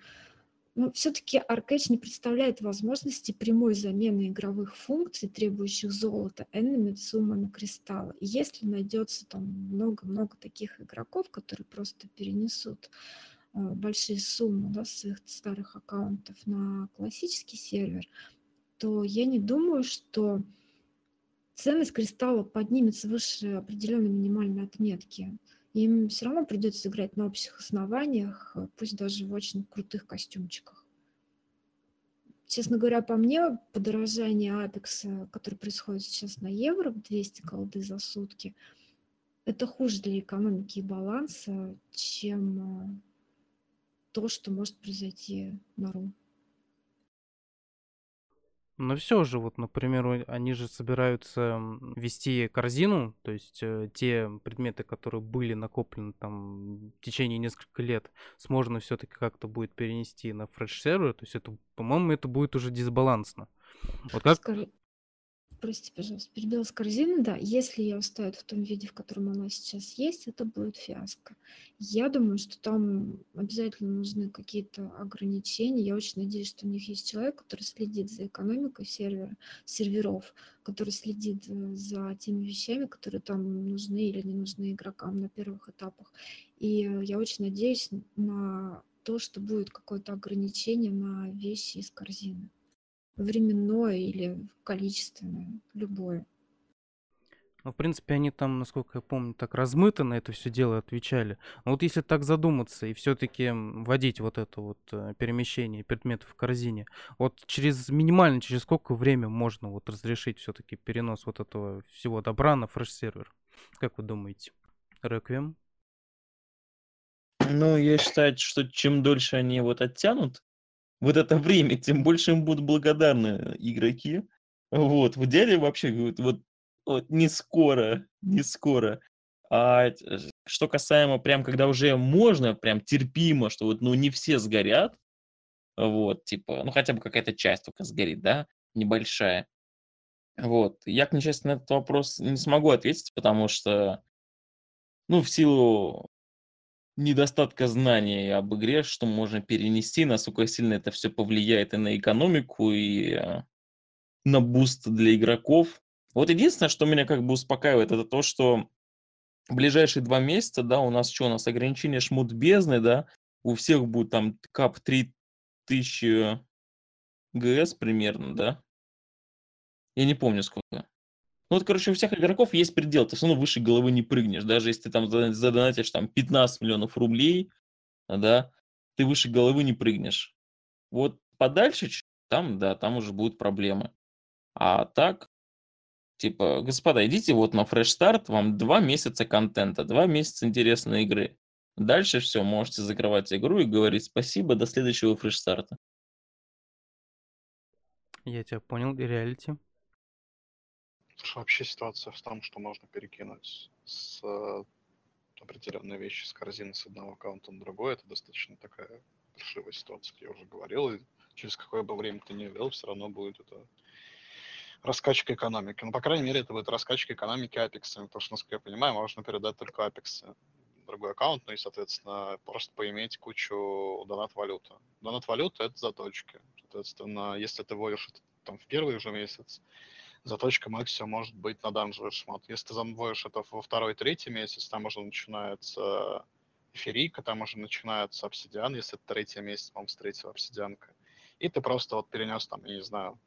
Но все-таки Arcade не представляет возможности прямой замены игровых функций, требующих золота, энными суммами кристалла. И если найдется там много-много таких игроков, которые просто перенесут э, большие суммы да, своих старых аккаунтов на классический сервер, то я не думаю, что ценность кристалла поднимется выше определенной минимальной отметки. Им все равно придется играть на общих основаниях, э, пусть даже в очень крутых костюмчиках. Честно говоря, по мне, подорожание Apex, которое происходит сейчас на евро в 200 колды за сутки, это хуже для экономики и баланса, чем э, то, что может произойти на ру. Но все же, вот, например, они же собираются вести корзину, то есть э, те предметы, которые были накоплены там в течение нескольких лет, сможно все-таки как-то будет перенести на fresh-сервер, то есть это, по-моему, это будет уже дисбалансно. Вот как... Скажи, прости, пожалуйста, перебила с корзины, да, если ее оставят в том виде, в котором она сейчас есть, это будет фиаско. Я думаю, что там обязательно нужны какие-то ограничения. Я очень надеюсь, что у них есть человек, который следит за экономикой сервера, серверов, который следит э, за теми вещами, которые там нужны или не нужны игрокам на первых этапах. И э, я очень надеюсь на то, что будет какое-то ограничение на вещи из корзины временное или количественное, любое. Ну, в принципе, они там, насколько я помню, так размыто на это все дело отвечали. Но вот если так задуматься и все-таки вводить вот это вот э, перемещение предметов в корзине, вот через минимально, через сколько время можно вот разрешить все-таки перенос вот этого всего добра на fresh-сервер? Как вы думаете? Реквием? Ну, я считаю, что чем дольше они вот оттянут, вот это время, тем больше им будут благодарны игроки. Вот, в идеале вообще вот, вот, вот не скоро, не скоро. А что касаемо прям, когда уже можно, прям терпимо, что вот, ну, не все сгорят, вот, типа, ну, хотя бы какая-то часть только сгорит, да, небольшая. Вот, я, к несчастью, на этот вопрос не смогу ответить, потому что, ну, в силу недостатка знаний об игре, что можно перенести, насколько сильно это все повлияет и на экономику, и э, на буст для игроков. Вот единственное, что меня как бы успокаивает, это то, что в ближайшие два месяца, да, у нас что, у нас ограничение шмот бездны, да, у всех будет там cap 3000 ГС примерно, да. Я не помню сколько. Ну, вот, короче, у всех игроков есть предел, ты все равно выше головы не прыгнешь. Даже если ты там задонатишь там 15 миллионов рублей, да, ты выше головы не прыгнешь. Вот подальше, там, да, там уже будут проблемы. А так, типа, господа, идите вот на фреш старт, вам два месяца контента, два месяца интересной игры. Дальше все, можете закрывать игру и говорить спасибо, до следующего фреш старта. Я тебя понял, реалити. Вообще ситуация в том, что можно перекинуть с э, определенные вещи с корзины с одного аккаунта на другой, это достаточно такая паршивая ситуация, как я уже говорил, и через какое бы время ты не вел, все равно будет это раскачка экономики. Ну, по крайней мере, это будет раскачка экономики Apex, потому что, насколько я понимаю, можно передать только Apex другой аккаунт, ну и, соответственно, просто поиметь кучу донат-валюты. Донат-валюта — это заточки. Соответственно, если ты вводишь это там в первый же месяц, заточка максимум может быть на данжевый шмот. Если ты замвоишь это во второй, третий месяц, там уже начинается эфирика, там уже начинается обсидиан, если это третий месяц, по-моему, с третьего обсидианка. И ты просто вот перенес там, я не знаю,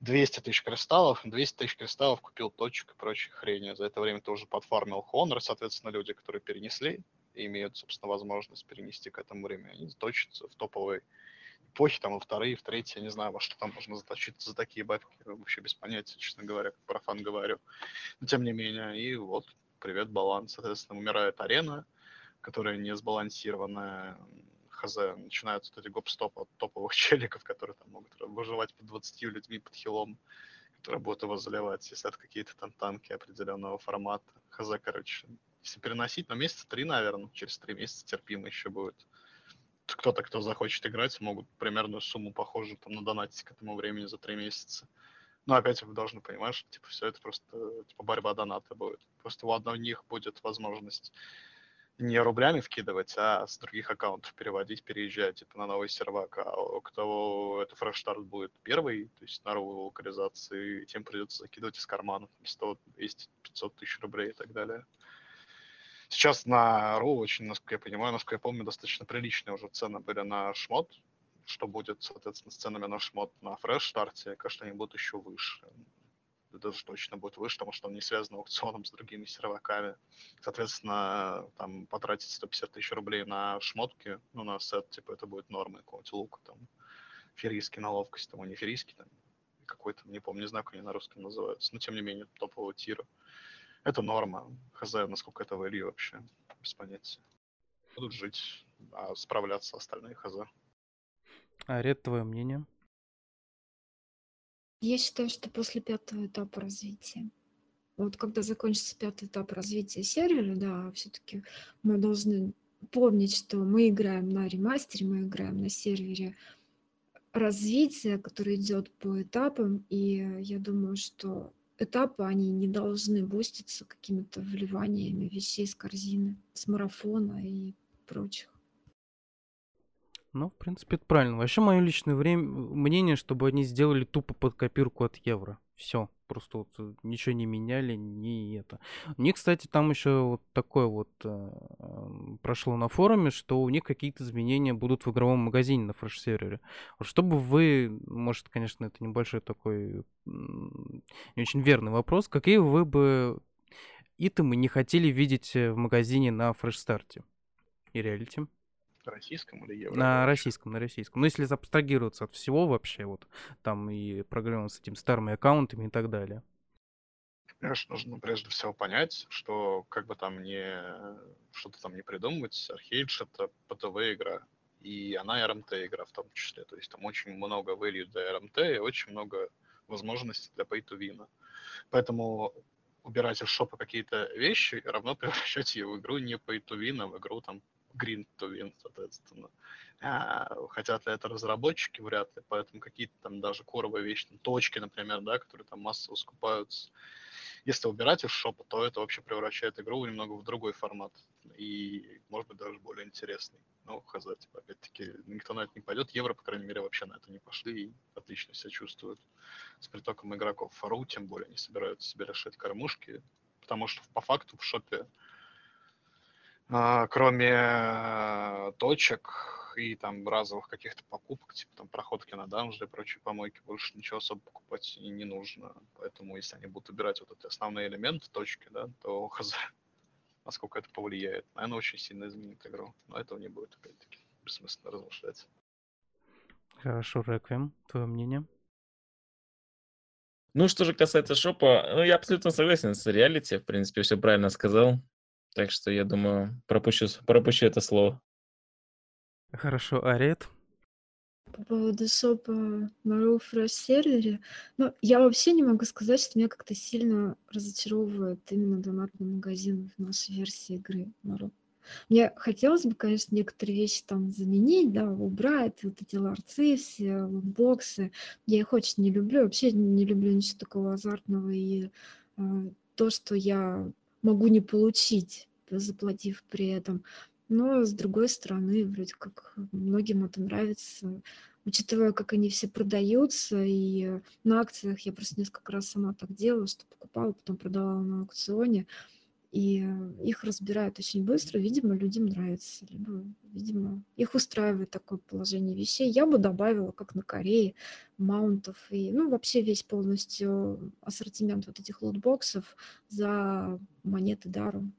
200 тысяч кристаллов, 200 тысяч кристаллов купил точек и прочей хрени. За это время ты уже подфармил Honor, соответственно, люди, которые перенесли имеют, собственно, возможность перенести к этому времени, они точатся в топовый эпохи, там, во вторые, в третьи, я не знаю, во что там можно заточить за такие бабки, вообще без понятия, честно говоря, как профан говорю. Но тем не менее, и вот, привет, баланс. Соответственно, умирает арена, которая не сбалансированная, хз, начинаются вот эти гоп-стопы от топовых *laughs* челиков, которые там могут выживать под 20 людьми под хилом, которые будут его заливать, если это какие-то там танки определенного формата. Хз, короче, если переносить, на месяца три, наверное, через три месяца терпимо еще будет кто-то, кто захочет играть, могут примерную сумму похожую там надонатить к этому времени за три месяца. Но опять вы должны понимать, что типа все это просто типа борьба доната будет. Просто у одного них будет возможность не рублями вкидывать, а с других аккаунтов переводить, переезжать типа, на новый сервак. А у кого это фреш-старт будет первый, то есть на новой локализации, тем придется закидывать из кармана 100, 200, 500 тысяч рублей и так далее. Сейчас на РУ, очень, насколько я понимаю, насколько я помню, достаточно приличные уже цены были на шмот, что будет, соответственно, с ценами на шмот на фреш-старте, конечно, они будут еще выше даже точно будет выше, потому что он не связан аукционом с другими серваками. Соответственно, там потратить 150 тысяч рублей на шмотки, ну, на сет, типа, это будет нормой какого-нибудь лука, там, ферийский на ловкость, там, а не ферийский, там, какой-то, не помню, не знаю, как они на русском называются, но, тем не менее, топового тира. Это норма. Хз, насколько это value вообще, без понятия. Будут жить, а справляться остальные хз. А Ред, твое мнение? Я считаю, что после пятого этапа развития, вот когда закончится пятый этап развития сервера, да, все-таки мы должны помнить, что мы играем на ремастере, мы играем на сервере развития, который идет по этапам, и я думаю, что этапы, они не должны буститься какими-то вливаниями вещей с корзины, с марафона и прочих. Ну, в принципе, это правильно. Вообще, мое личное время, мнение, чтобы они сделали тупо под копирку от евро. Все. Просто вот э, ничего не меняли, не это. Них, кстати, там еще вот такое вот э, прошло на форуме, что у них какие-то изменения будут в игровом магазине на фреш-сервере. Чтобы вы, может, конечно, это небольшой такой не очень верный вопрос, какие вы бы итемы не хотели видеть э, в магазине на fresh-старте и реалити? Российском или евро? На российском, на российском. Ну, если абстрагироваться от всего вообще, вот там и программа с этими старыми аккаунтами и так далее. Конечно, нужно прежде всего понять, что как бы там не что-то там не придумывать, Архейдж это P2W игра, и она РМТ игра в том числе. То есть там очень много value для РМТ и очень много возможностей для pay to win. Поэтому убирать из шопа какие-то вещи равно превращать ее в игру не pay to win, а в игру там green to win, соответственно. А, хотят ли это разработчики, вряд ли, поэтому какие-то там даже коровые вещи, там, точки, например, да, которые там массово скупаются, если убирать из шопа, то это вообще превращает игру немного в другой формат и, может быть, даже более интересный. Ну, хз, типа, опять-таки, никто на это не пойдет. Евро, по крайней мере, вообще на это не пошли и отлично себя чувствуют с притоком игроков. Фару, тем более, не собираются себе решать кормушки, потому что по факту в шопе кроме э, точек и там разовых каких-то покупок, типа там проходки на данжи и прочие помойки, больше ничего особо покупать и не нужно. Поэтому если они будут убирать вот эти основные элементы, точки, да, то *laughs* хз, насколько это повлияет. Наверное, очень сильно изменит игру. Но этого не будет, опять-таки. Бессмысленно размышлять. Хорошо, Реквием, твое мнение? Ну, что же касается шопа, ну, я абсолютно согласен с реалити, в принципе, все правильно сказал. Так что я думаю, пропущу, пропущу это слово. Хорошо, Арет? По поводу шопа на RowFresh сервере, ну, я вообще не могу сказать, что меня как-то сильно разочаровывает именно донатный магазин в нашей версии игры на Raw. Мне хотелось бы, конечно, некоторые вещи там заменить, да, убрать, вот эти ларцы все, лутбоксы. Я их очень не люблю, вообще не люблю ничего такого азартного. И э, то, что я могу не получить, заплатив при этом. Но, с другой стороны, вроде как многим это нравится, учитывая, как они все продаются, и на акциях я просто несколько раз сама так делала, что покупала, потом продавала на аукционе, и их разбирают очень быстро, видимо, людям нравится, либо, видимо, их устраивает такое положение вещей. Я бы добавила, как на Корее, маунтов и, ну, вообще весь полностью ассортимент вот этих лутбоксов за монеты даром.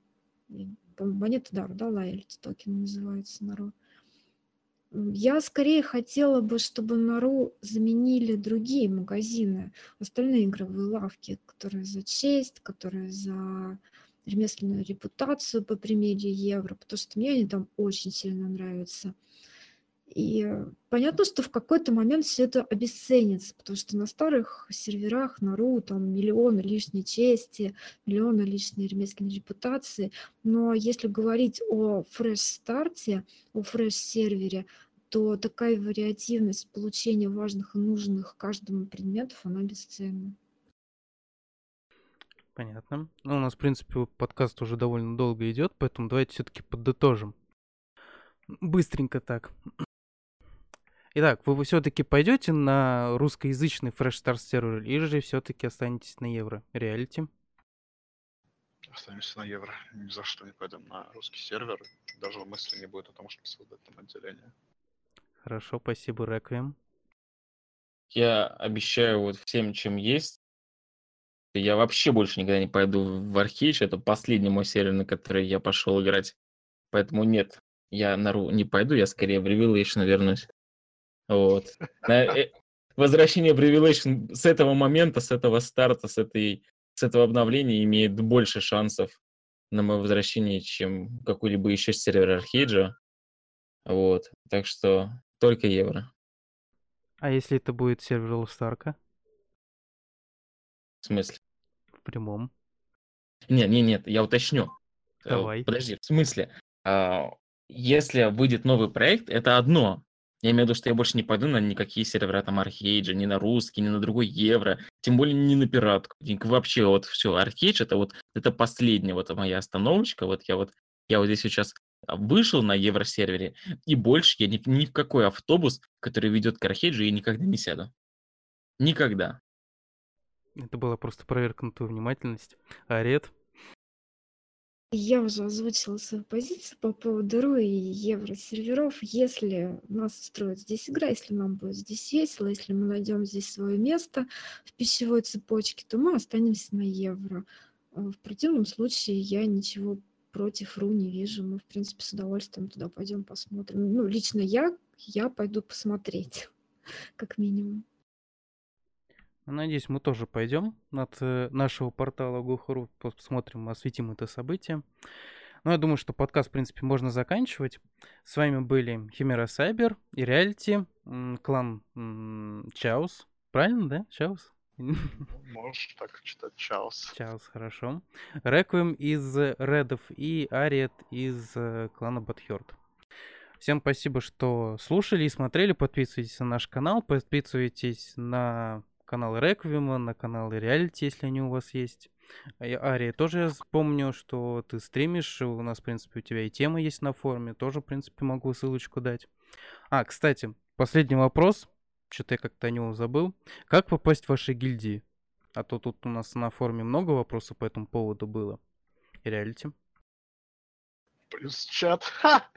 Монеты дару, да, лояльти токен называется народ. Я скорее хотела бы, чтобы на РУ заменили другие магазины, остальные игровые лавки, которые за честь, которые за ремесленную репутацию по примере евро, потому что мне они там очень сильно нравятся. И понятно, что в какой-то момент все это обесценится, потому что на старых серверах, на РУ, там миллионы лишней чести, миллионы лишней ремесленной репутации. Но если говорить о fresh-старте, о fresh-сервере, то такая вариативность получения важных и нужных каждому предметов, она бесценна. Понятно. Ну, у нас, в принципе, подкаст уже довольно долго идет, поэтому давайте все-таки подытожим. Быстренько так. Итак, вы все-таки пойдете на русскоязычный Fresh Start сервер или же все-таки останетесь на евро реалити? Останемся на евро. Ни за что не пойдем на русский сервер. Даже мысли не будет о том, чтобы создать там отделение. Хорошо, спасибо, Реквием. Я обещаю вот всем, чем есть. Я вообще больше никогда не пойду в Архейдж. Это последний мой сервер, на который я пошел играть. Поэтому нет, я на Ру не пойду, я скорее в Revelation вернусь. Вот. Э, возвращение в Revelation с этого момента, с этого старта, с, этой, с этого обновления имеет больше шансов на мое возвращение, чем какой-либо еще сервер Архейджа. Вот. Так что только евро. А если это будет сервер Лустарка? В смысле? Прямом. Нет, нет, нет, я уточню. Э, Давай. Подожди, в смысле? А, если выйдет новый проект, это одно. Я имею в виду, что я больше не пойду на никакие сервера там Архейджа, ни на русский, ни на другой евро, тем более не на пиратку. Вообще вот все, Архейдж это вот это последняя вот моя остановочка. Вот я вот я вот здесь сейчас вышел на евросервере, и больше я ни, ни в какой автобус, который ведет к Архейджу, я никогда не сяду. Никогда. Это была просто проверка на твою внимательность. Арет? Я уже озвучила свою позицию по поводу РУ и евросерверов. Если нас устроит здесь игра, если нам будет здесь весело, если мы найдем здесь свое место в пищевой цепочке, то мы останемся на евро. А в противном случае я ничего против РУ не вижу. Мы, в принципе, с удовольствием туда пойдем посмотрим. Ну, лично я, я пойду посмотреть, *laughs* как минимум. Надеюсь, мы тоже пойдем от э, нашего портала Гухару, посмотрим, осветим это событие. Ну, я думаю, что подкаст, в принципе, можно заканчивать. С вами были Химера Сайбер и Реалити, клан Чаус. Правильно, да? Чаус? *laughs* Можешь так читать Чаус. Чаус, хорошо. Реквием из Редов и Ариет из э, клана Батхёрд. Всем спасибо, что слушали и смотрели. Подписывайтесь на наш канал, подписывайтесь на канал Реквиема, на канал Реалити, если они у вас есть. А Ария, тоже я помню, что ты стримишь, у нас, в принципе, у тебя и тема есть на форуме, тоже, в принципе, могу ссылочку дать. А, кстати, последний вопрос, что-то я как-то о него забыл. Как попасть в ваши гильдии? А то тут у нас на форуме много вопросов по этому поводу было. Реалити. Плюс чат. Ха!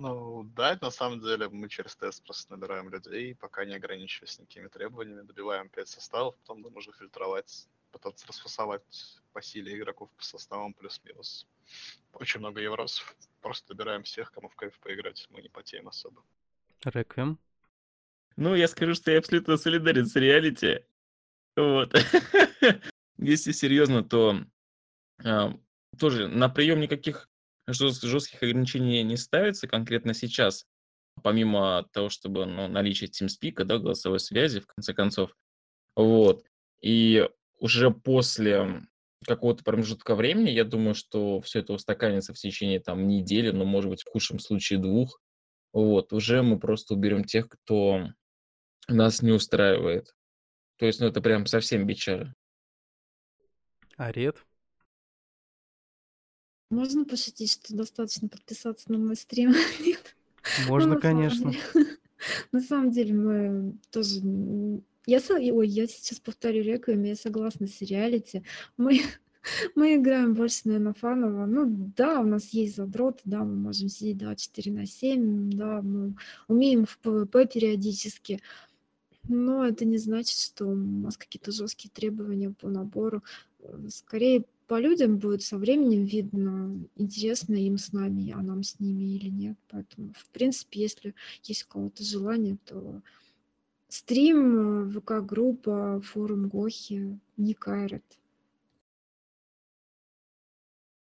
Ну, да, на самом деле мы через тест просто набираем людей, пока не ограничиваясь никакими требованиями, добиваем 5 составов, потом нам нужно фильтровать, пытаться расфасовать по силе игроков по составам плюс-минус. Очень много евросов. Просто добираем всех, кому в кайф поиграть. Мы не потеем особо. Реквием. Ну, я скажу, что я абсолютно солидарен с реалити. Вот. *laughs* Если серьезно, то э, тоже на прием никаких жестких ограничений не ставится конкретно сейчас, помимо того, чтобы ну, наличие TeamSpeak, да, голосовой связи, в конце концов. Вот. И уже после какого-то промежутка времени, я думаю, что все это устаканится в течение там недели, но, может быть, в худшем случае двух. Вот. Уже мы просто уберем тех, кто нас не устраивает. То есть, ну, это прям совсем бичара. Арет? Можно пошутить, что достаточно подписаться на мой стрим? *laughs* Нет. Можно, ну, конечно. *laughs* На самом деле мы тоже... Я, ой, я сейчас повторю реквием, я согласна с реалити. Мы, *laughs* мы играем больше, наверное, фаново. Ну да, у нас есть задроты, да, мы можем сидеть 24 на 7, да, мы умеем в PvP периодически. Но это не значит, что у нас какие-то жесткие требования по набору. Скорее, по людям будет со временем видно, интересно им с нами, а нам с ними или нет. Поэтому, в принципе, если есть у кого-то желание, то стрим, ВК-группа, форум GoHa, не кайрат.